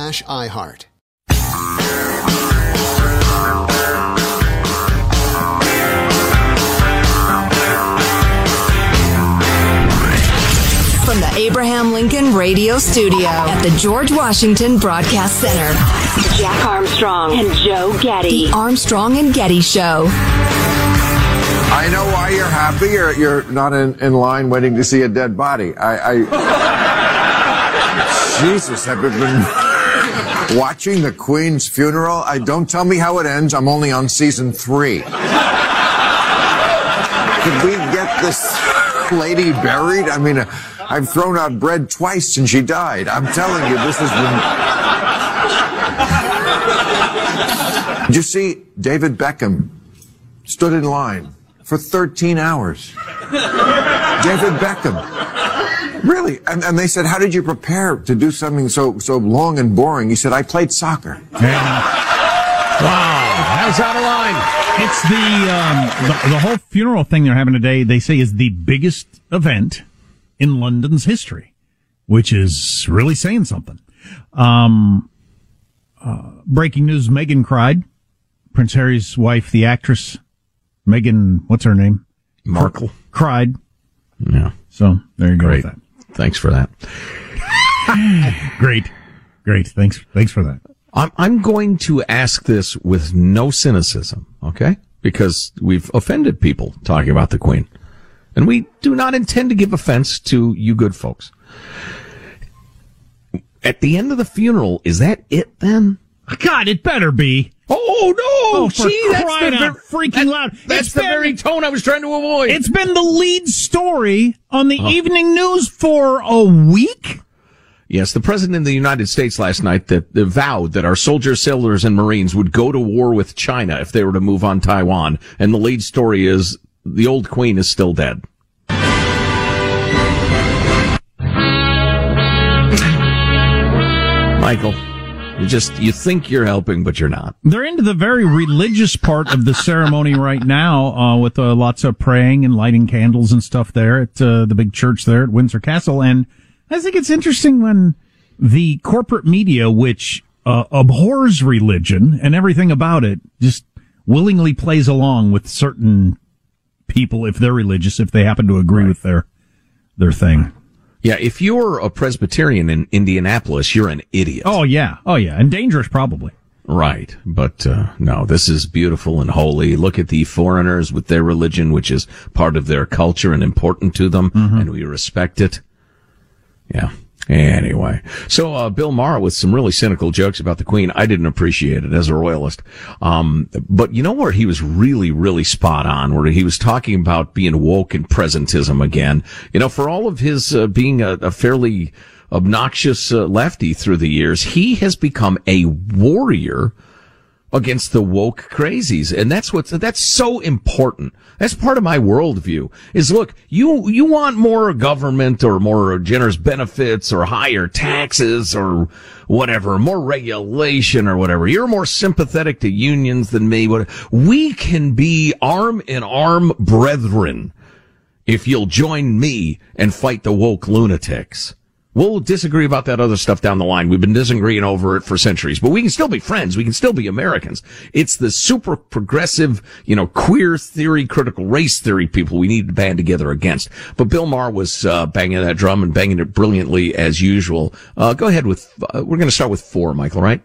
iHeart. From the Abraham Lincoln Radio Studio at the George Washington Broadcast Center, Jack Armstrong and Joe Getty. The Armstrong and Getty Show. I know why you're happy. You're, you're not in, in line waiting to see a dead body. I, I Jesus, I've been watching the Queen's funeral. I don't tell me how it ends. I'm only on season three. Could we get this lady buried? I mean, uh, I've thrown out bread twice since she died. I'm telling you, this has been. You see David Beckham stood in line for 13 hours? David Beckham. Really? And, and they said, how did you prepare to do something so, so long and boring? He said, I played soccer. Wow, that's out of line. It's the, um, the the whole funeral thing they're having today. They say is the biggest event in London's history, which is really saying something. Um, uh, breaking news: Meghan cried. Prince Harry's wife, the actress Meghan, what's her name? Markle. cried. Yeah. So there you go. Great. With Thanks for that. Great, great. Thanks, thanks for that. I'm, I'm going to ask this with no cynicism, okay? Because we've offended people talking about the Queen. And we do not intend to give offense to you good folks. At the end of the funeral, is that it then? God, it better be. Oh no! Oh, for See, that's crying the out freaking that- loud. That's It's the been- very tone I was trying to avoid. It's been the lead story on the Oh. evening news for a week. Yes, the president of the United States last night that that vowed that our soldiers, sailors, and Marines would go to war with China if they were to move on Taiwan. And the lead story is the old queen is still dead. Michael, you just you think you're helping, but you're not. They're into the very religious part of the ceremony right now, uh, with uh, lots of praying and lighting candles and stuff there at uh, the big church there at Windsor Castle. And I think it's interesting when the corporate media, which uh, abhors religion and everything about it, just willingly plays along with certain people if they're religious, if they happen to agree with their their thing. Yeah, if you're a Presbyterian in Indianapolis, you're an idiot. Oh yeah, oh yeah, and dangerous probably. Right. But, uh, no, this is beautiful and holy. Look at the foreigners with their religion, which is part of their culture and important to them, and we respect it. Yeah. Anyway, so uh, Bill Maher with some really cynical jokes about the Queen. I didn't appreciate it as a royalist, um, but you know where he was really, really spot on, where he was talking about being woke and presentism again. You know, for all of his uh, being a, a, fairly obnoxious uh, lefty through the years, he has become a warrior against the woke crazies. And that's what's, that's so important. That's part of my worldview is look, you, you want more government or more generous benefits or higher taxes or whatever, more regulation or whatever. You're more sympathetic to unions than me. We can be arm in arm brethren if you'll join me and fight the woke lunatics. We'll disagree about that other stuff down the line. We've been disagreeing over it for centuries, but we can still be friends. We can still be Americans. It's the super progressive, you know, queer theory, critical race theory people we need to band together against. But Bill Maher was uh, banging that drum and banging it brilliantly as usual. Uh, go ahead with, uh, we're going to start with four, Michael, right?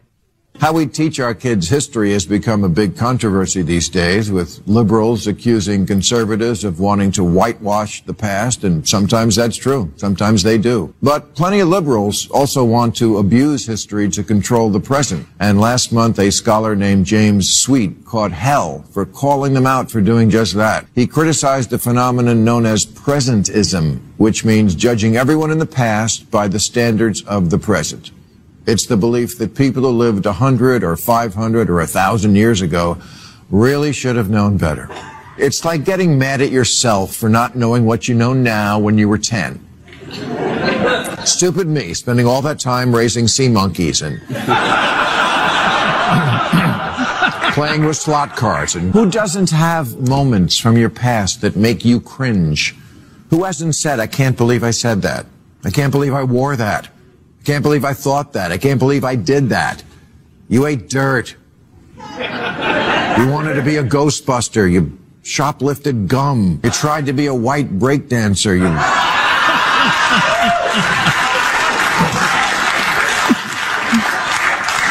How we teach our kids history has become a big controversy these days, with liberals accusing conservatives of wanting to whitewash the past, and sometimes that's true. Sometimes they do. But plenty of liberals also want to abuse history to control the present. And last month, a scholar named James Sweet caught hell for calling them out for doing just that. He criticized a phenomenon known as presentism, which means judging everyone in the past by the standards of the present. It's the belief that people who lived 100 or 500 or 1,000 years ago really should have known better. It's like getting mad at yourself for not knowing what you know now when you were 10. Stupid me, spending all that time raising sea monkeys and playing with slot cards. And who doesn't have moments from your past that make you cringe? Who hasn't said, I can't believe I said that? I can't believe I wore that. Can't believe I thought that. I can't believe I did that. You ate dirt. You wanted to be a Ghostbuster. You shoplifted gum. You tried to be a white breakdancer. You.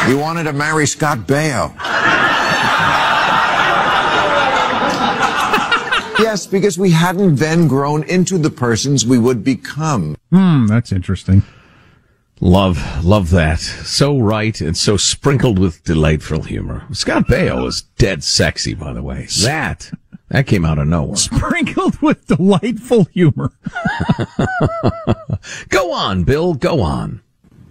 you wanted to marry Scott Baio. yes, because we hadn't then grown into the persons we would become. Hmm, that's interesting. Love, love that. So right and so sprinkled with delightful humor. Scott Baio is dead sexy, by the way. That, that came out of nowhere. Sprinkled with delightful humor. go on, Bill, go on.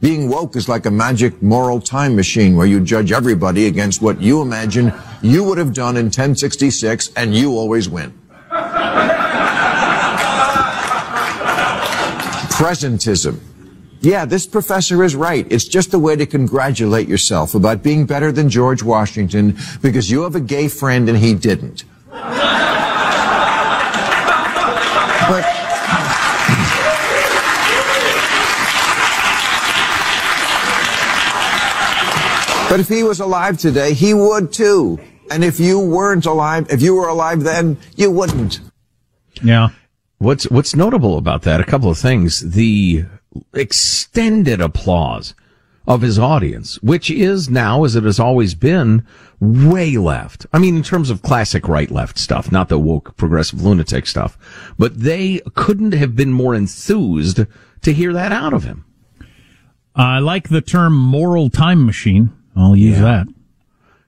Being woke is like a magic moral time machine where you judge everybody against what you imagine you would have done in 1066 and you always win. Presentism yeah, this professor is right. It's just a way to congratulate yourself about being better than George Washington because you have a gay friend and he didn't. but, but if he was alive today, he would too. And if you weren't alive, if you were alive then, you wouldn't. Yeah. What's what's notable about that? A couple of things. The extended applause of his audience, which is now, as it has always been, way left. I mean, in terms of classic right left stuff, not the woke progressive lunatic stuff, but they couldn't have been more enthused to hear that out of him. I like the term moral time machine. I'll use yeah. that.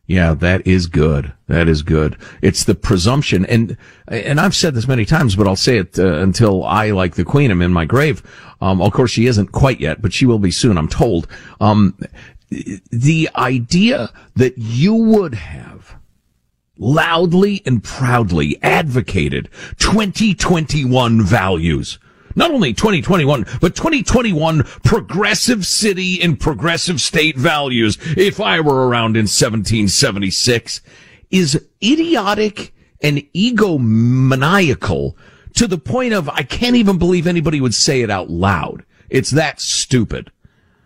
Yeah, that is good. That is good. It's the presumption, and and I've said this many times, but I'll say it uh, until I, like the Queen, am in my grave. Um, of course, she isn't quite yet, but she will be soon. I'm told. Um, the idea that you would have loudly and proudly advocated 2021 values not only 2021, but 2021 progressive city and progressive state values, if I were around in 1776, is idiotic and egomaniacal to the point of I can't even believe anybody would say it out loud. It's that stupid.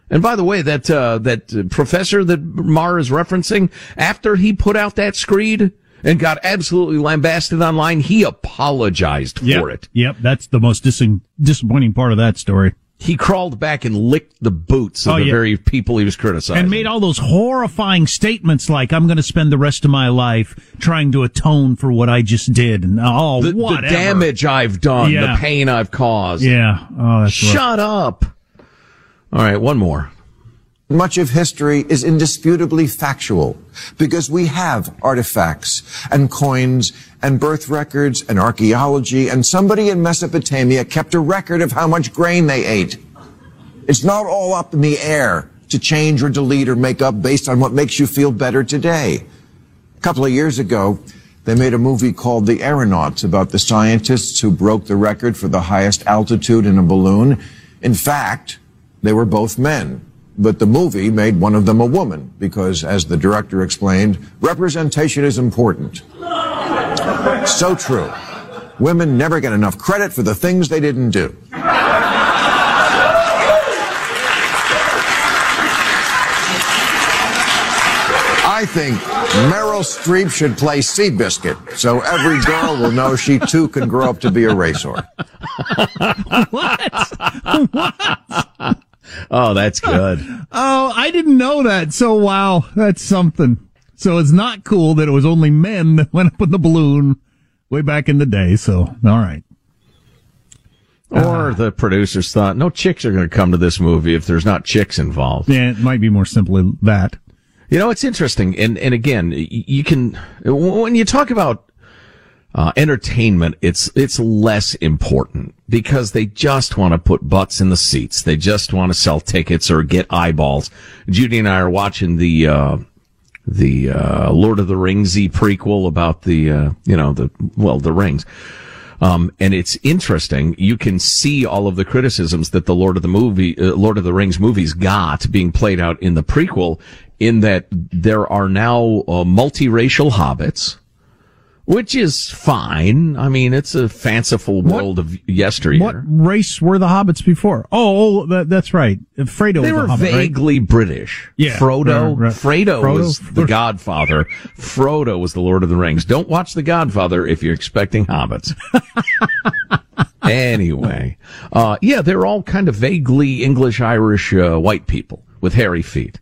And by the way, that uh, that professor that Maher is referencing, after he put out that screed, and got absolutely lambasted online. He apologized yep, for it. Yep, that's the most dis- disappointing part of that story. He crawled back and licked the boots of oh, the yeah. very people he was criticizing. And made all those horrifying statements like, I'm going to spend the rest of my life trying to atone for what I just did. And oh, the, the damage I've done, yeah. the pain I've caused. Yeah. Oh, Shut rough. up. All right, one more. Much of history is indisputably factual because we have artifacts and coins and birth records and archaeology and somebody in Mesopotamia kept a record of how much grain they ate. It's not all up in the air to change or delete or make up based on what makes you feel better today. A couple of years ago, they made a movie called The Aeronauts about the scientists who broke the record for the highest altitude in a balloon. In fact, they were both men. But the movie made one of them a woman because, as the director explained, representation is important. So true. Women never get enough credit for the things they didn't do. I think Meryl Streep should play Seabiscuit so every girl will know she too can grow up to be a racehorse. what? what? Oh, that's good. oh, I didn't know that. So wow, that's something. So it's not cool that it was only men that went up in the balloon way back in the day. So all right. Or uh, the producers thought no chicks are going to come to this movie if there's not chicks involved. Yeah, it might be more simply that. You know, it's interesting, and and again, you can when you talk about uh, entertainment, it's it's less important because they just want to put butts in the seats. They just want to sell tickets or get eyeballs. Judy and I are watching the uh, the uh, Lord of the Ringsy prequel about the uh, you know the well the rings. Um, and it's interesting. You can see all of the criticisms that the Lord of the movie, uh, Lord of the Rings movies got being played out in the prequel in that there are now uh, multiracial hobbits which is fine. I mean, it's a fanciful world what, of yesteryear. What race were the hobbits before? Oh, oh that, that's right. Frodo. They were the hobbit, vaguely right? British. Yeah. Frodo. Right. Frodo, Frodo was the Godfather. Frodo was the Lord of the Rings. Don't watch the Godfather if you're expecting hobbits. anyway, uh, yeah, they're all kind of vaguely English, Irish, uh, white people with hairy feet.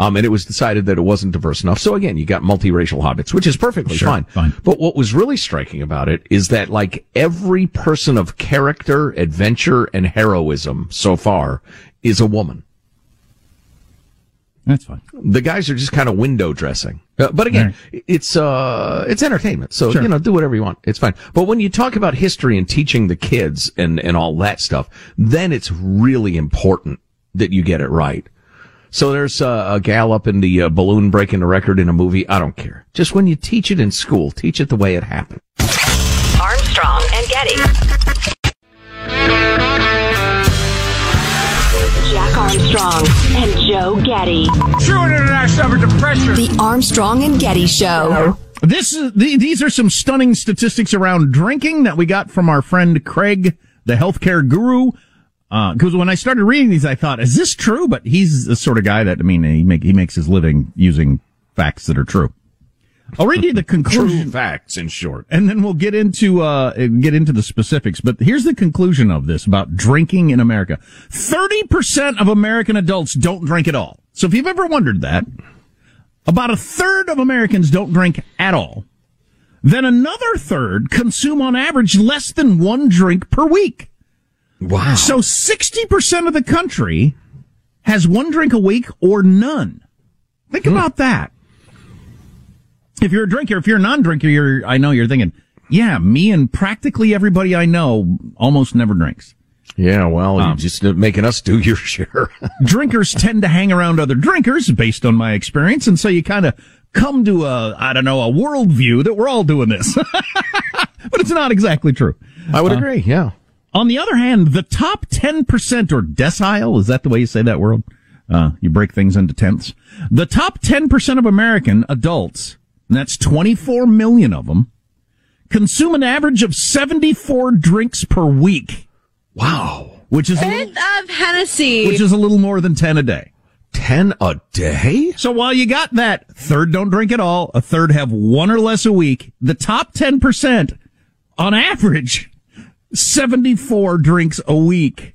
Um, and it was decided that it wasn't diverse enough. So again, you got multiracial hobbits, which is perfectly sure, fine. fine. But what was really striking about it is that like every person of character, adventure, and heroism so far is a woman. That's fine. The guys are just kind of window dressing. Uh, but again, right. it's uh it's entertainment. So, sure. you know, do whatever you want. It's fine. But when you talk about history and teaching the kids and and all that stuff, then it's really important that you get it right. So there's uh, a gal up in the uh, balloon breaking a record in a movie. I don't care. Just when you teach it in school, teach it the way it happened. Armstrong and Getty. Jack Armstrong and Joe Getty. True international depression. The Armstrong and Getty Show. This is the, these are some stunning statistics around drinking that we got from our friend Craig, the healthcare guru. Because uh, when I started reading these, I thought, "Is this true?" But he's the sort of guy that I mean, he make he makes his living using facts that are true. I'll read you the conclusion. True facts, in short, and then we'll get into uh, get into the specifics. But here's the conclusion of this about drinking in America: thirty percent of American adults don't drink at all. So if you've ever wondered that, about a third of Americans don't drink at all. Then another third consume on average less than one drink per week. Wow. So 60% of the country has one drink a week or none. Think hmm. about that. If you're a drinker, if you're a non-drinker, you're, I know you're thinking, yeah, me and practically everybody I know almost never drinks. Yeah, well, um, you're just making us do your share. drinkers tend to hang around other drinkers based on my experience. And so you kind of come to a, I don't know, a worldview that we're all doing this. but it's not exactly true. I would uh, agree. Yeah. On the other hand, the top 10% or decile, is that the way you say that word? Uh, you break things into tenths. The top 10% of American adults, and that's 24 million of them, consume an average of 74 drinks per week. Wow. Which is, a little, of Hennessy. Which is a little more than 10 a day. 10 a day? So while you got that, third don't drink at all, a third have one or less a week, the top 10% on average 74 drinks a week.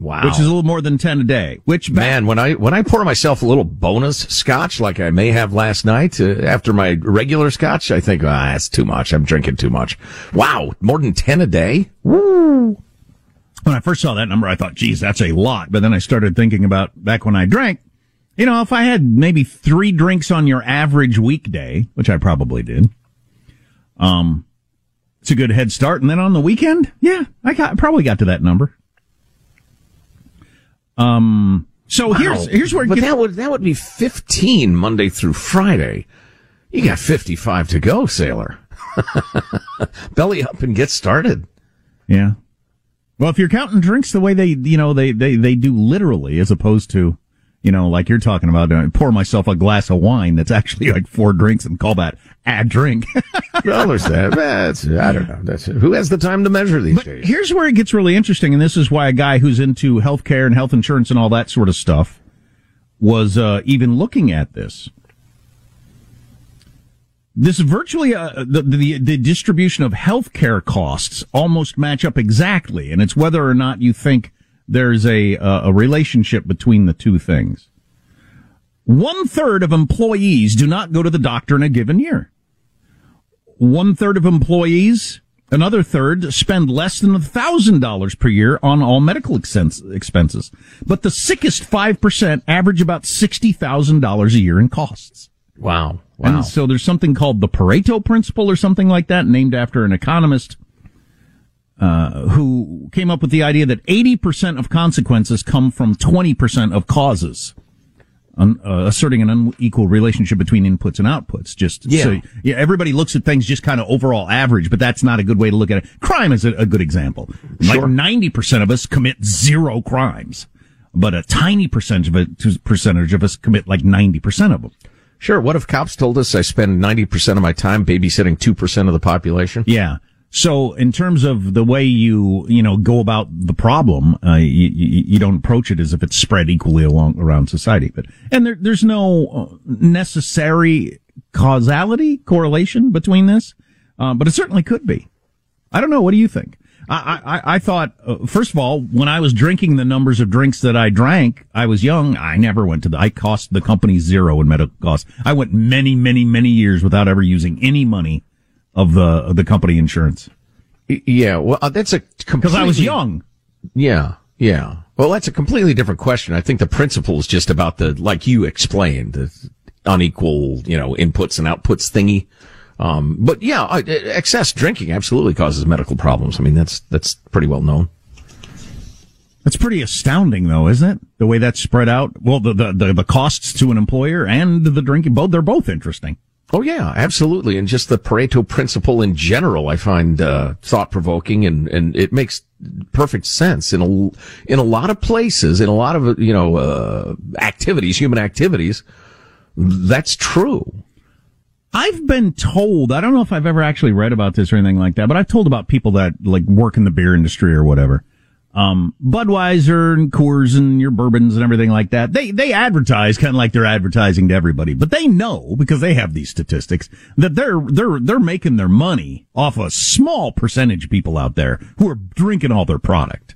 Wow. Which is a little more than 10 a day. Which man, when I when I pour myself a little bonus scotch like I may have last night uh, after my regular scotch, I think, ah, that's too much. I'm drinking too much. Wow, more than 10 a day? Woo. when I first saw that number, I thought, geez, that's a lot. But then I started thinking about back when I drank. You know, if I had maybe three drinks on your average weekday, which I probably did, um, it's a good head start. And then on the weekend, yeah, I got probably got to that number. Um, so wow. here's here's where. But gets, that would that would be fifteen Monday through Friday. You got fifty five to go, sailor. Belly up and get started. Yeah. Well, if you're counting drinks the way they you know they they they do literally, as opposed to you know, like you're talking about, uh, pour myself a glass of wine that's actually like four drinks and call that a drink. well, there's that. That's, I don't know. That's who has the time to measure these but days. Here's where it gets really interesting, and this is why a guy who's into healthcare and health insurance and all that sort of stuff was uh, even looking at this. This virtually uh, the, the the distribution of healthcare costs almost match up exactly, and it's whether or not you think there's a uh, a relationship between the two things. One third of employees do not go to the doctor in a given year. One third of employees, another third, spend less than thousand dollars per year on all medical expenses. But the sickest five percent average about sixty thousand dollars a year in costs. Wow. Wow. And so there's something called the Pareto principle or something like that, named after an economist uh, who came up with the idea that 80% of consequences come from 20% of causes. Un, uh, asserting an unequal relationship between inputs and outputs. Just yeah. so yeah, everybody looks at things just kind of overall average, but that's not a good way to look at it. Crime is a, a good example. Sure. Like ninety percent of us commit zero crimes, but a tiny percentage of it, percentage of us commit like ninety percent of them. Sure. What if cops told us I spend ninety percent of my time babysitting two percent of the population? Yeah. So in terms of the way you, you know, go about the problem, uh, you, you, don't approach it as if it's spread equally along around society. But, and there, there's no uh, necessary causality, correlation between this. Uh, but it certainly could be. I don't know. What do you think? I, I, I thought, uh, first of all, when I was drinking the numbers of drinks that I drank, I was young. I never went to the, I cost the company zero in medical costs. I went many, many, many years without ever using any money of the of the company insurance. Yeah, well, uh, that's a because I was young. Yeah, yeah. Well, that's a completely different question. I think the principle is just about the like you explained, the unequal, you know, inputs and outputs thingy. Um, but yeah, uh, excess drinking absolutely causes medical problems. I mean, that's that's pretty well known. That's pretty astounding, though, isn't it? The way that's spread out. Well, the the the, the costs to an employer and the drinking both they're both interesting. Oh yeah, absolutely. And just the Pareto principle in general, I find uh, thought provoking, and and it makes perfect sense in a in a lot of places, in a lot of you know uh, activities, human activities. That's true. I've been told, I don't know if I've ever actually read about this or anything like that, but I've told about people that like work in the beer industry or whatever um, Budweiser and Coors and your bourbons and everything like that. They, they advertise kind of like they're advertising to everybody, but they know because they have these statistics that they're, they're, they're making their money off a small percentage of people out there who are drinking all their product.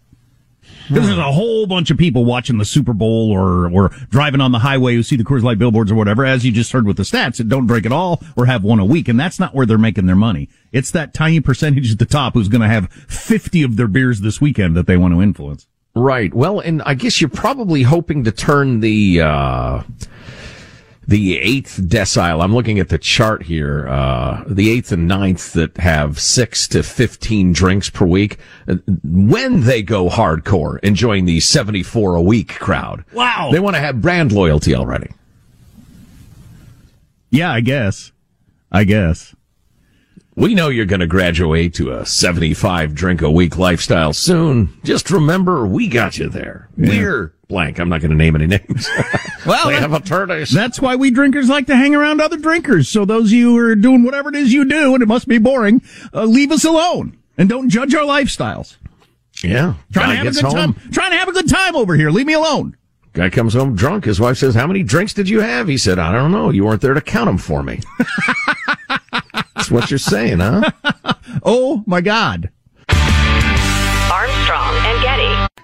Because there's a whole bunch of people watching the Super Bowl or, or driving on the highway who see the Coors Light billboards or whatever, as you just heard with the stats, that don't drink at all or have one a week. And that's not where they're making their money. It's that tiny percentage at the top who's going to have 50 of their beers this weekend that they want to influence. Right. Well, and I guess you're probably hoping to turn the, uh, the eighth decile. I'm looking at the chart here. Uh, the eighth and ninth that have six to 15 drinks per week. When they go hardcore, enjoying the 74 a week crowd. Wow. They want to have brand loyalty already. Yeah, I guess. I guess. We know you're going to graduate to a 75 drink a week lifestyle soon. Just remember, we got you there. Yeah. We're blank. I'm not going to name any names. well, they have attorneys. That's why we drinkers like to hang around other drinkers. So those of you who are doing whatever it is you do, and it must be boring, uh, leave us alone and don't judge our lifestyles. Yeah. Trying to have a good home. time. Trying to have a good time over here. Leave me alone. Guy comes home drunk. His wife says, "How many drinks did you have?" He said, "I don't know. You weren't there to count them for me." That's what you're saying, huh? oh my God. Armstrong and Getty.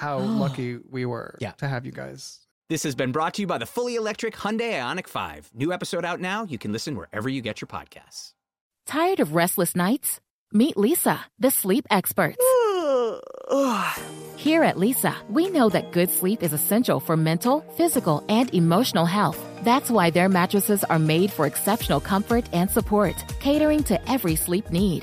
how lucky we were Yeah. to have you guys. This has been brought to you by the fully electric Hyundai IONIQ 5. New episode out now. You can listen wherever you get your podcasts. Tired of restless nights? Meet Leesa, the sleep experts. Here at Leesa, we know that good sleep is essential for mental, physical, and emotional health. That's why their mattresses are made for exceptional comfort and support, catering to every sleep need.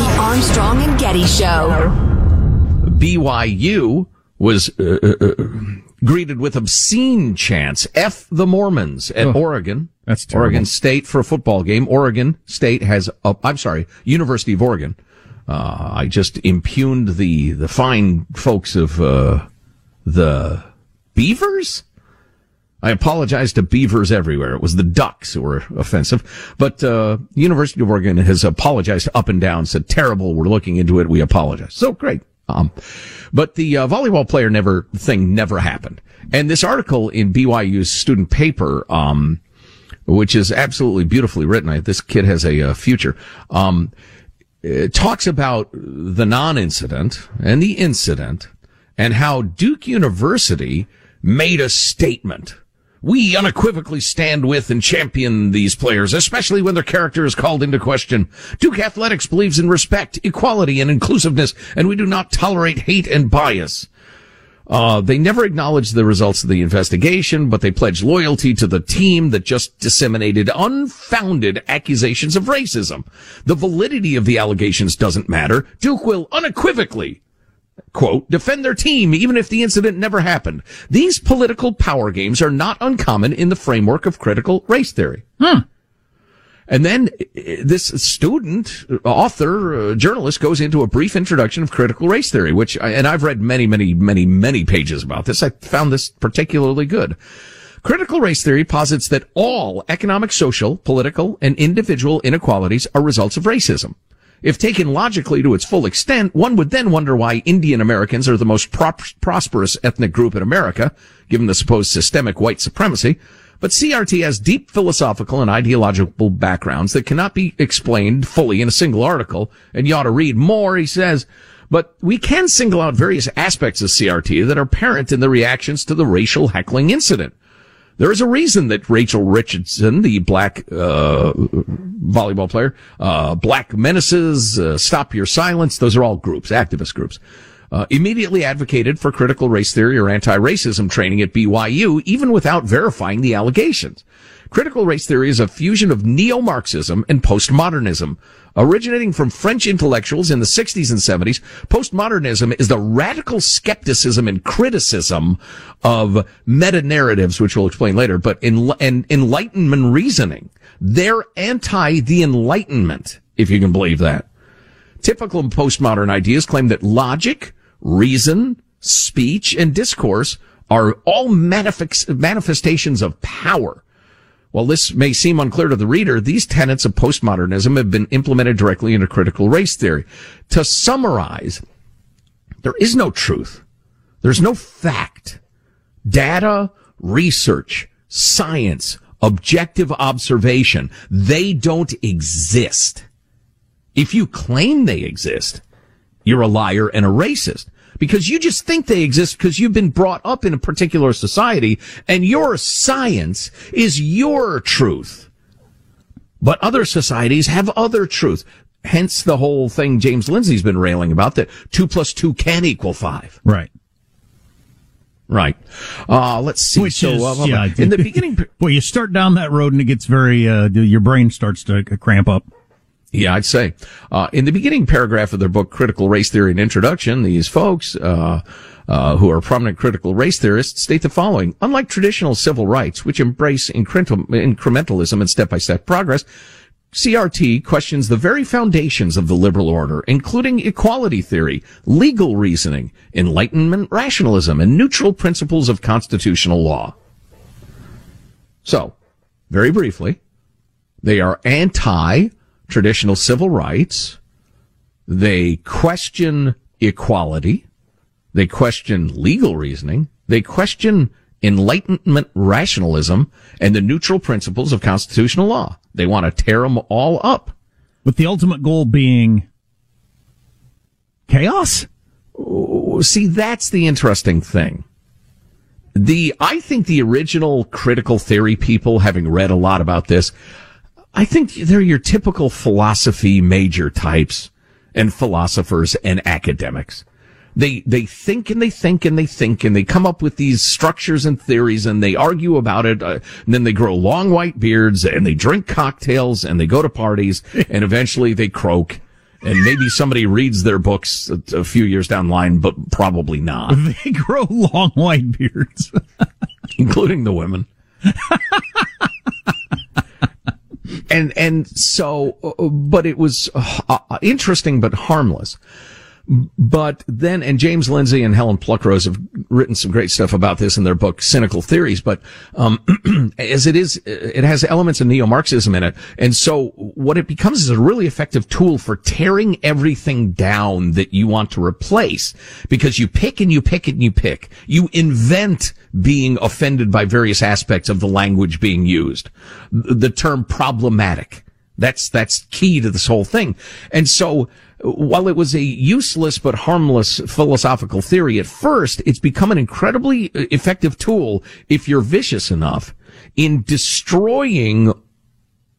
The Armstrong and Getty Show. BYU was uh, uh, uh, greeted with obscene chants. F the Mormons at Oregon. That's terrible. Oregon State for a football game. Oregon State has, a, I'm sorry, University of Oregon. Uh, I just impugned the, the fine folks of, uh, the Beavers? I apologize to beavers everywhere. It was the ducks who were offensive, but uh, University of Oregon has apologized up and down. Said terrible. We're looking into it. We apologize. So great. Um, but the uh, volleyball player never thing never happened. And this article in BYU's student paper, um, which is absolutely beautifully written. I, this kid has a, uh future. Um, talks about the non-incident and the incident and how Duke University made a statement. We unequivocally stand with and champion these players, especially when their character is called into question. Duke Athletics believes in respect, equality, and inclusiveness, and we do not tolerate hate and bias. Uh, they never acknowledged the results of the investigation, but they pledged loyalty to the team that just disseminated unfounded accusations of racism. The validity of the allegations doesn't matter. Duke will unequivocally quote, defend their team even if the incident never happened. These political power games are not uncommon in the framework of critical race theory. And then this student, uh, author, uh, journalist goes into a brief introduction of critical race theory, which, I, and I've read many, many, many, many pages about this. I found this particularly good. Critical race theory posits that all economic, social, political, and individual inequalities are results of racism. If taken logically to its full extent, one would then wonder why Indian Americans are the most prosperous ethnic group in America, given the supposed systemic white supremacy. But CRT has deep philosophical and ideological backgrounds that cannot be explained fully in a single article, and you ought to read more, he says. But we can single out various aspects of CRT that are apparent in the reactions to the racial heckling incident. There is a reason that Rachel Richardson, the black uh, volleyball player, uh, Black Menaces, uh, Stop Your Silence, those are all groups, activist groups, uh, immediately advocated for critical race theory or anti-racism training at BYU, even without verifying the allegations. Critical race theory is a fusion of neo-Marxism and postmodernism. Originating from French intellectuals in the 60s and 70s, postmodernism is the radical skepticism and criticism of meta-narratives, which we'll explain later, but in, and enlightenment reasoning. They're anti the Enlightenment, if you can believe that. Typical postmodern ideas claim that logic, reason, speech, and discourse are all manifest- manifestations of power. While this may seem unclear to the reader, these tenets of postmodernism have been implemented directly into critical race theory. To summarize, there is no truth. There's no fact. Data, research, science, objective observation, they don't exist. If you claim they exist, you're a liar and a racist because you just think they exist because you've been brought up in a particular society and your science is your truth. But other societies have other truth. Hence the whole thing James Lindsay's been railing about that two plus two can equal five. Right. Right. Uh, let's see. Which so, is, uh, yeah, in the beginning, well, you start down that road and it gets very, uh, your brain starts to cramp up. Yeah, I'd say. Uh, in the beginning paragraph of their book, Critical Race Theory and Introduction, these folks, uh, uh, who are prominent critical race theorists state the following. Unlike traditional civil rights, which embrace incrementalism and step-by-step progress, CRT questions the very foundations of the liberal order, including equality theory, legal reasoning, enlightenment rationalism, and neutral principles of constitutional law. So, very briefly, they are anti traditional civil rights. They question equality. They question legal reasoning. They question enlightenment rationalism and the neutral principles of constitutional law. They want to tear them all up. With the ultimate goal being chaos? Oh, see, that's the interesting thing. The, I think the original critical theory people, having read a lot about this, I think they're your typical philosophy major types and philosophers and academics. They, they think and they think and they think and they come up with these structures and theories and they argue about it. Uh, and then they grow long white beards and they drink cocktails and they go to parties and eventually they croak. And maybe somebody reads their books a, a few years down the line, but probably not. They grow long white beards. including the women. And and so, uh, but it was uh, interesting but harmless. But then, and James Lindsay and Helen Pluckrose have written some great stuff about this in their book, Cynical Theories. But um, as it is, it has elements of neo-Marxism in it, and so what it becomes is a really effective tool for tearing everything down that you want to replace, because you pick and you pick and you pick, you invent being offended by various aspects of the language being used, the term problematic. That's that's key to this whole thing, and so while it was a useless but harmless philosophical theory at first, it's become an incredibly effective tool if you're vicious enough in destroying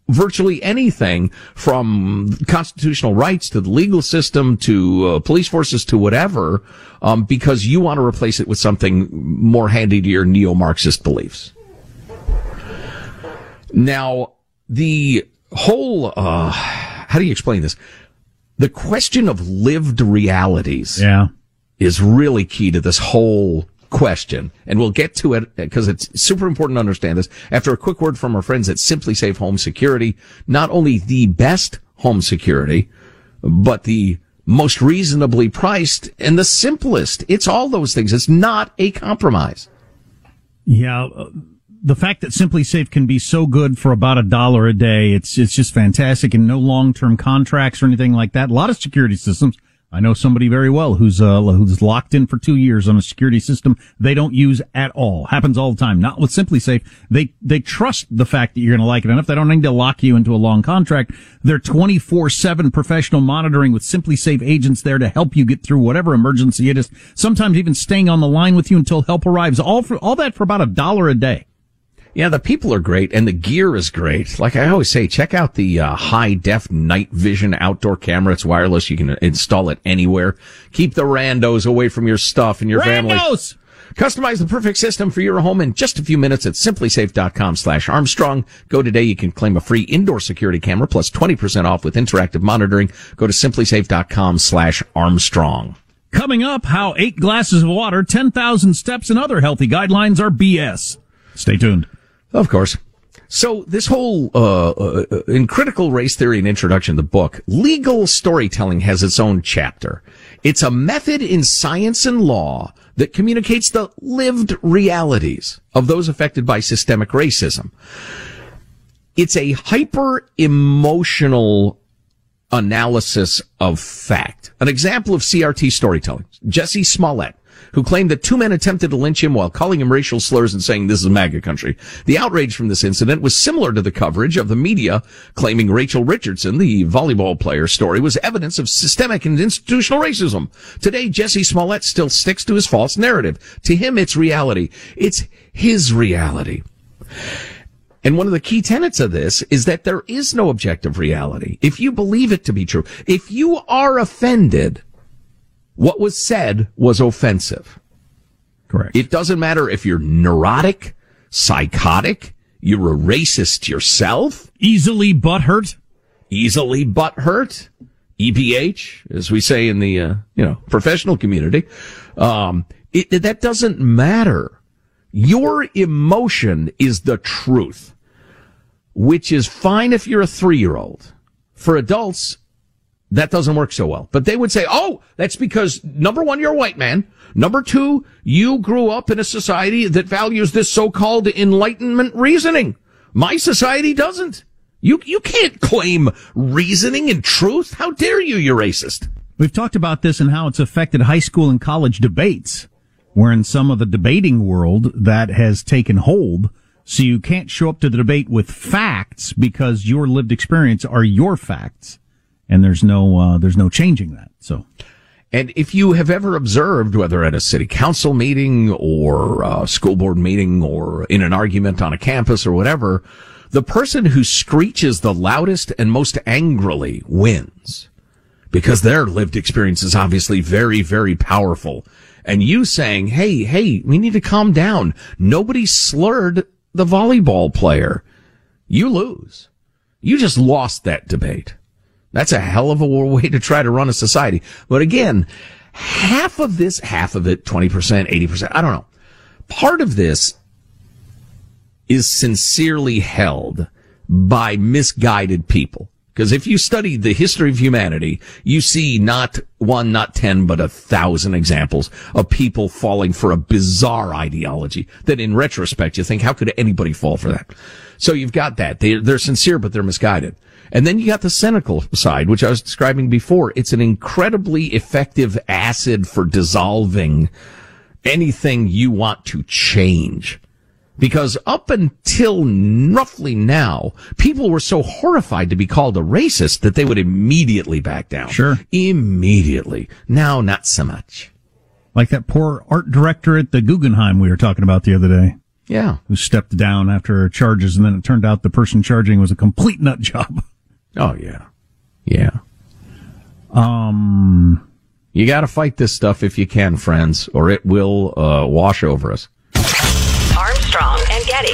virtually anything from constitutional rights to the legal system to uh, police forces to whatever, um, because you want to replace it with something more handy to your neo-Marxist beliefs. Now, the whole, uh, how do you explain this? The question of lived realities yeah. is really key to this whole question. And we'll get to it because it's super important to understand this after a quick word from our friends at SimpliSafe Home Security. Not only the best home security, but the most reasonably priced and the simplest. It's all those things. It's not a compromise. Yeah. The fact that SimpliSafe can be so good for about a dollar a day, it's it's just fantastic, and no long term contracts or anything like that. A lot of security systems. I know somebody very well who's uh, who's locked in for two years on a security system they don't use at all. Happens all the time. Not with SimpliSafe. They they trust the fact that you're going to like it enough. They don't need to lock you into a long contract. They're 24 seven professional monitoring with SimpliSafe agents there to help you get through whatever emergency it is. Sometimes even staying on the line with you until help arrives. All for all that for about a dollar a day. Yeah, the people are great and the gear is great. Like I always say, check out the uh, high def night vision outdoor camera. It's wireless. You can install it anywhere. Keep the randos away from your stuff and your family. Randos! Customize the perfect system for your home in just a few minutes at simplisafe.com slash Armstrong. Go today. You can claim a free indoor security camera plus 20% off with interactive monitoring. Go to simplisafe.com slash Armstrong. Coming up, how eight glasses of water, 10,000 steps, and other healthy guidelines are BS. Stay tuned. Of course. So this whole uh, uh, in critical race theory and introduction, to the book legal storytelling has its own chapter. It's a method in science and law that communicates the lived realities of those affected by systemic racism. It's a hyper emotional analysis of fact. An example of CRT storytelling. Jussie Smollett who claimed that two men attempted to lynch him while calling him racial slurs and saying this is a MAGA country. The outrage from this incident was similar to the coverage of the media claiming Rachel Richardson, the volleyball player story, was evidence of systemic and institutional racism. Today, Jussie Smollett still sticks to his false narrative. To him, it's reality. It's his reality. And one of the key tenets of this is that there is no objective reality. If you believe it to be true, if you are offended, what was said was offensive. Correct. It doesn't matter if you're neurotic, psychotic, you're a racist yourself, easily butthurt, easily butthurt, EBH, as we say in the uh, you know professional community. Um, it, that doesn't matter. Your emotion is the truth, which is fine if you're a three year old. For adults, that doesn't work so well. But they would say, oh, that's because number one, you're a white man. Number two, you grew up in a society that values this so-called enlightenment reasoning. My society doesn't. You, you can't claim reasoning and truth. How dare you, you racist? We've talked about this and how it's affected high school and college debates, where in some of the debating world that has taken hold. So you can't show up to the debate with facts because your lived experience are your facts and there's no uh, there's no changing that. So. And if you have ever observed, whether at a city council meeting or a school board meeting or in an argument on a campus or whatever, the person who screeches the loudest and most angrily wins because their lived experience is obviously very, very powerful. And you saying, Hey, hey, we need to calm down. Nobody slurred the volleyball player. You lose. You just lost that debate. That's a hell of a way to try to run a society. But again, half of this, half of it, 20%, 80%, I don't know. Part of this is sincerely held by misguided people. Because if you study the history of humanity, you see not one, not ten, but a thousand examples of people falling for a bizarre ideology that in retrospect you think, how could anybody fall for that? So you've got that. They, they're sincere, but they're misguided. And then you got the cynical side, which I was describing before. It's an incredibly effective acid for dissolving anything you want to change. Because up until roughly now, people were so horrified to be called a racist that they would immediately back down. Sure. Immediately. Now, not so much. Like that poor art director at the Guggenheim we were talking about the other day. Yeah. Who stepped down after charges and then it turned out the person charging was a complete nut job. Oh yeah, yeah. Um, you got to fight this stuff if you can, friends, or it will uh, wash over us. Armstrong and Getty.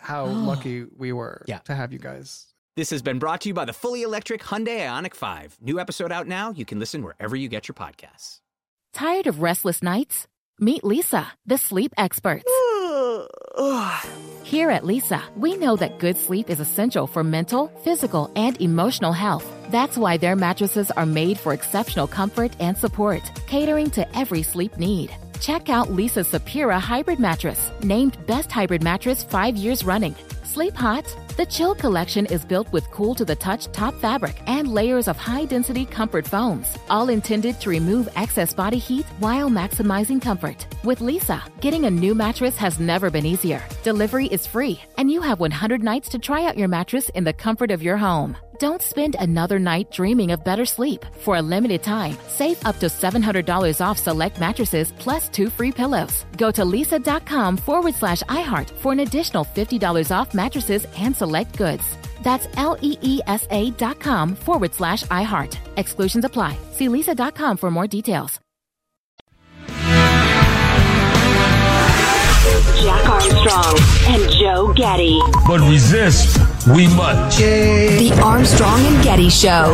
how lucky we were Yeah. to have you guys. This has been brought to you by the fully electric Hyundai IONIQ 5. New episode out now. You can listen wherever you get your podcasts. Tired of restless nights? Meet Leesa, the sleep experts. Here at Leesa, we know that good sleep is essential for mental, physical, and emotional health. That's why their mattresses are made for exceptional comfort and support, catering to every sleep need. Check out Leesa's Sapira Hybrid Mattress, named Best Hybrid Mattress five years running. Sleep hot? The Chill collection is built with cool to the touch top fabric and layers of high density comfort foams, all intended to remove excess body heat while maximizing comfort. With Leesa, getting a new mattress has never been easier. Delivery is free, and you have 100 nights to try out your mattress in the comfort of your home. Don't spend another night dreaming of better sleep. For a limited time, save up to $700 off select mattresses plus two free pillows. Go to leesa.com forward slash iHeart for an additional $50 off mattresses and select goods. That's L E E S A dot com forward slash iHeart. Exclusions apply. See leesa.com for more details. Jack Armstrong and Joe Getty. But resist, we must. The Armstrong and Getty Show.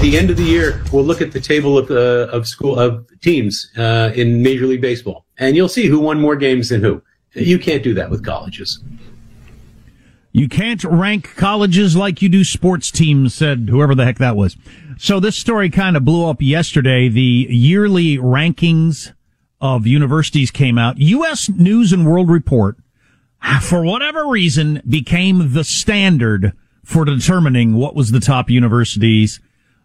the end of the year, we'll look at the table of uh, of school of teams uh, in Major League Baseball, and you'll see who won more games than who. You can't do that with colleges. You can't rank colleges like you do sports teams, said whoever the heck that was. So this story kind of blew up yesterday. The yearly rankings of universities came out. U.S. News and World Report, for whatever reason, became the standard for determining what was the top universities.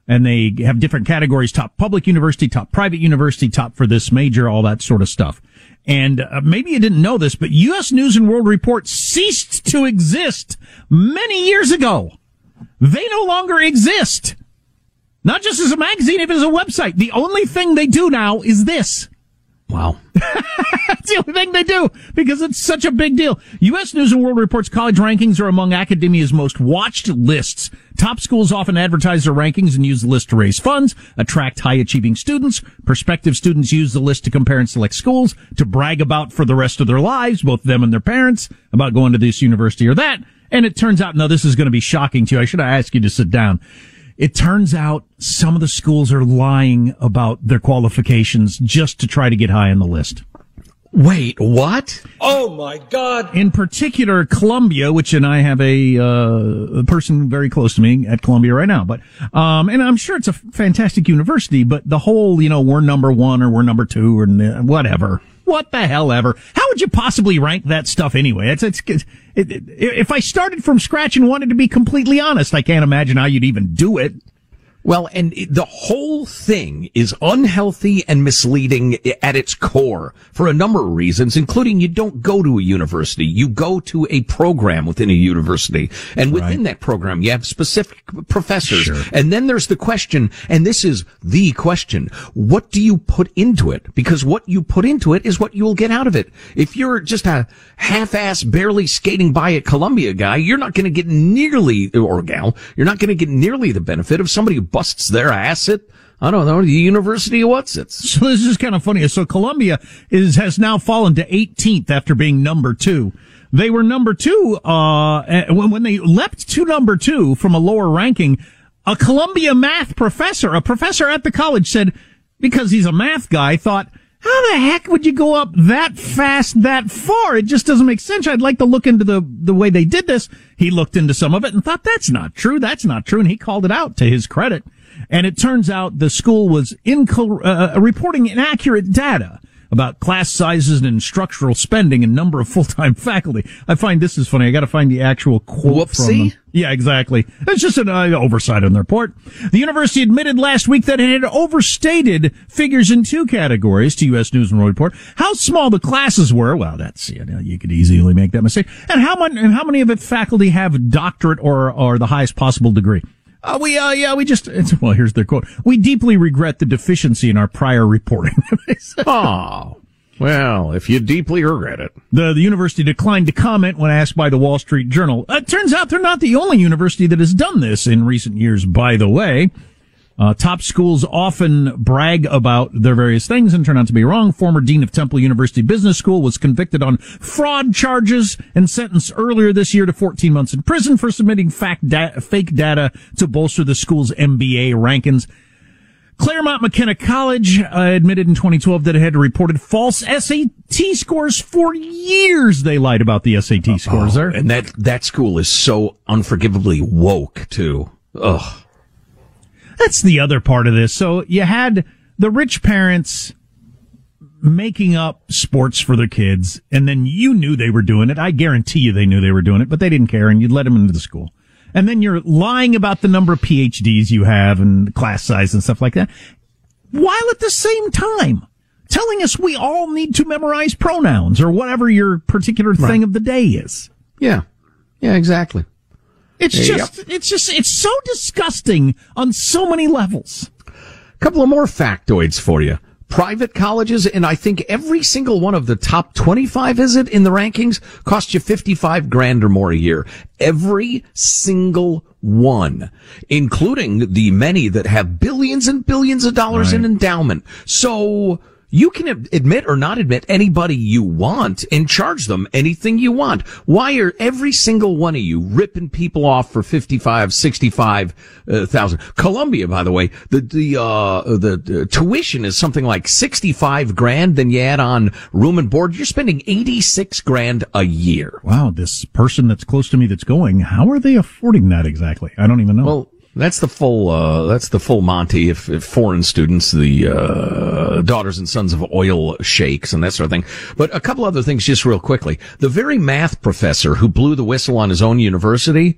And they have different categories, top public university, top private university, top for this major, all that sort of stuff. And uh, maybe you didn't know this, but U.S. News and World Report ceased to exist many years ago. They no longer exist. Not just as a magazine, even as a website. The only thing they do now is this. Wow. That's the only thing they do because it's such a big deal. U.S. News and World Report's college rankings are among academia's most watched lists. Top schools often advertise their rankings and use the list to raise funds, attract high achieving students. Prospective students use the list to compare and select schools to brag about for the rest of their lives, both them and their parents, about going to this university or that. And it turns out, no, this is going to be shocking to you. I should have asked you to sit down. It turns out some of the schools are lying about their qualifications just to try to get high on the list. Wait, what? Oh my God. In particular, Columbia, which and I have a, uh, a person very close to me at Columbia right now, but um, and I'm sure it's a fantastic university, but the whole, you know, we're number one or we're number two or whatever, what the hell ever. How would you possibly rank that stuff anyway? It's, it's, it, it, if I started from scratch and wanted to be completely honest, I can't imagine how you'd even do it. Well, and the whole thing is unhealthy and misleading at its core for a number of reasons, including you don't go to a university. You go to a program within a university. And within that program, you have specific professors. And then there's the question, and this is the question. What do you put into it? Because what you put into it is what you will get out of it. If you're just a half-ass, barely skating by at Columbia guy, you're not going to get nearly, or gal, you're not going to get nearly the benefit of somebody who busts their ass at, I don't know, the University of what's it. So this is kind of funny. So Columbia is has now fallen to 18th after being number two. They were number two uh, when when they leapt to number two from a lower ranking. A Columbia math professor, a professor at the college, said because he's a math guy, thought. How the heck would you go up that fast, that far? It just doesn't make sense. I'd like to look into the, the way they did this. He looked into some of it and thought that's not true. That's not true. And he called it out to his credit. And it turns out the school was inco- uh, reporting inaccurate data about class sizes and instructional spending and number of full-time faculty. I find this is funny. I got to find the actual quote from Whoopsie. them. Yeah, exactly. It's just an uh, oversight on their report. The university admitted last week that it had overstated figures in two categories to U.S. News and World Report. How small the classes were. Well, that's, you know, you could easily make that mistake. And how much, and how many of it faculty have doctorate or, or the highest possible degree. Uh, we, uh, yeah, we just, it's, well, here's their quote. We deeply regret the deficiency in our prior reporting. oh. Well, if you deeply regret it. The, the university declined to comment when asked by the Wall Street Journal. Uh, It turns out they're not the only university that has done this in recent years, by the way. Uh, top schools often brag about their various things and turn out to be wrong. Former dean of Temple University Business School was convicted on fraud charges and sentenced earlier this year to 14 months in prison for submitting fact da- fake data to bolster the school's MBA rankings. Claremont McKenna College uh, admitted in 2012 that it had reported false SAT scores for years. They lied about the SAT scores there. And that, that school is so unforgivably woke, too. Ugh. That's the other part of this. So you had the rich parents making up sports for their kids, and then you knew they were doing it. I guarantee you they knew they were doing it, but they didn't care, and you'd let them into the school. And then you're lying about the number of PhDs you have and class size and stuff like that, while at the same time telling us we all need to memorize pronouns or whatever your particular thing of the day is. Yeah. Yeah, exactly. It's just, it's just, it's so disgusting on so many levels. A couple of more factoids for you. Private colleges, and I think every single one of the top 25, is it, in the rankings, cost you 55 grand or more a year. Every single one, including the many that have billions and billions of dollars in endowment. So, you can admit or not admit anybody you want and charge them anything you want. Why are every single one of you ripping people off for 55, 65 uh, thousand? Columbia, by the way, the, the, uh, the, the tuition is something like 65 grand. Then you add on room and board. You're spending 86 grand a year. Wow, this person that's close to me that's going, how are they affording that exactly? I don't even know. Well, that's the full, uh, that's the full Monty. If, if foreign students, the, uh, daughters and sons of oil sheiks and that sort of thing. But a couple other things just real quickly. The very math professor who blew the whistle on his own university,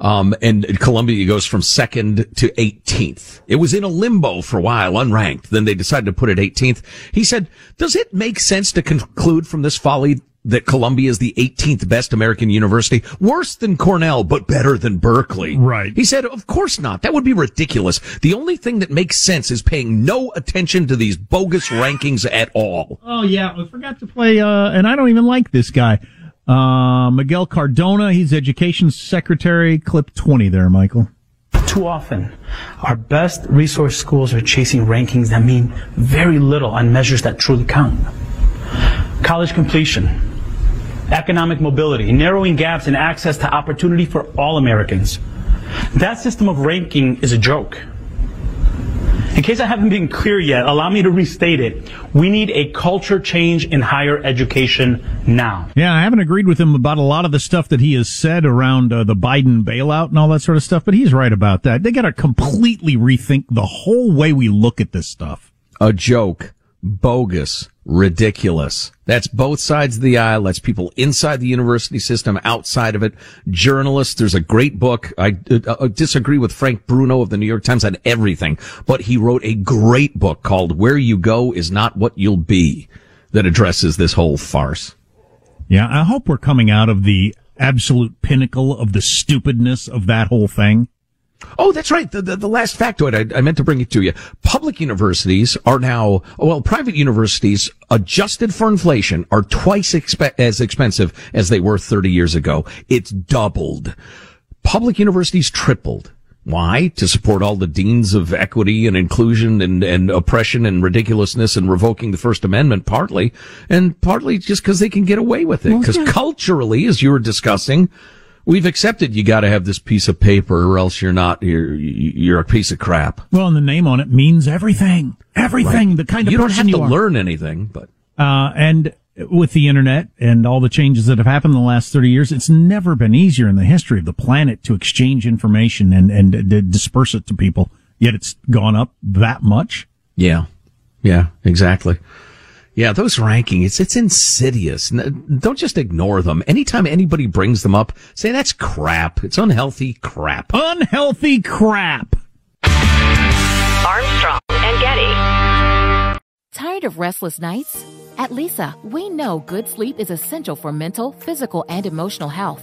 um, and Columbia goes from second to 18th. It was in a limbo for a while, unranked. Then they decided to put it 18th. He said, does it make sense to conclude from this folly that Columbia is the 18th best American university? Worse than Cornell, but better than Berkeley. Right. He said, of course not. That would be ridiculous. The only thing that makes sense is paying no attention to these bogus rankings at all. Oh yeah, I forgot to play. Uh, and I don't even like this guy, uh, Miguel Cardona. He's education secretary. Clip twenty there, Michael. Too often, our best resource schools are chasing rankings that mean very little on measures that truly count. College completion, economic mobility, narrowing gaps in access to opportunity for all Americans. That system of ranking is a joke. In case I haven't been clear yet, allow me to restate it. We need a culture change in higher education now. Yeah, I haven't agreed with him about a lot of the stuff that he has said around uh, the Biden bailout and all that sort of stuff, but he's right about that. They got to completely rethink the whole way we look at this stuff. A joke. Bogus. Ridiculous. That's both sides of the aisle. That's people inside the university system, outside of it. Journalists. There's a great book. I uh, uh, disagree with Frank Bruni of the New York Times on everything, but he wrote a great book called Where You Go Is Not What You'll Be that addresses this whole farce. Yeah, I hope we're coming out of the absolute pinnacle of the stupidness of that whole thing. Oh, that's right. The, the, the last factoid, I, I, meant to bring it to you. Public universities are now, well, private universities adjusted for inflation are twice expe- as expensive as they were 30 years ago. It's doubled. Public universities tripled. Why? To support all the deans of equity and inclusion and, and oppression and ridiculousness and revoking the First Amendment, partly, and partly just because they can get away with it. Because culturally, as you were discussing, we've accepted you got to have this piece of paper or else you're not you're you're a piece of crap. Well, and the name on it means everything. Everything. Right. The kind of you don't have to learn anything, but uh, and with the internet and all the changes that have happened in the last 30 years, it's never been easier in the history of the planet to exchange information and and disperse it to people. Yet it's gone up that much. Yeah. Yeah, exactly. Yeah, those rankings, it's, it's insidious. Don't just ignore them. Anytime anybody brings them up, say that's crap. It's unhealthy crap. Unhealthy crap. Armstrong and Getty. Tired of restless nights? At Leesa, we know good sleep is essential for mental, physical, and emotional health.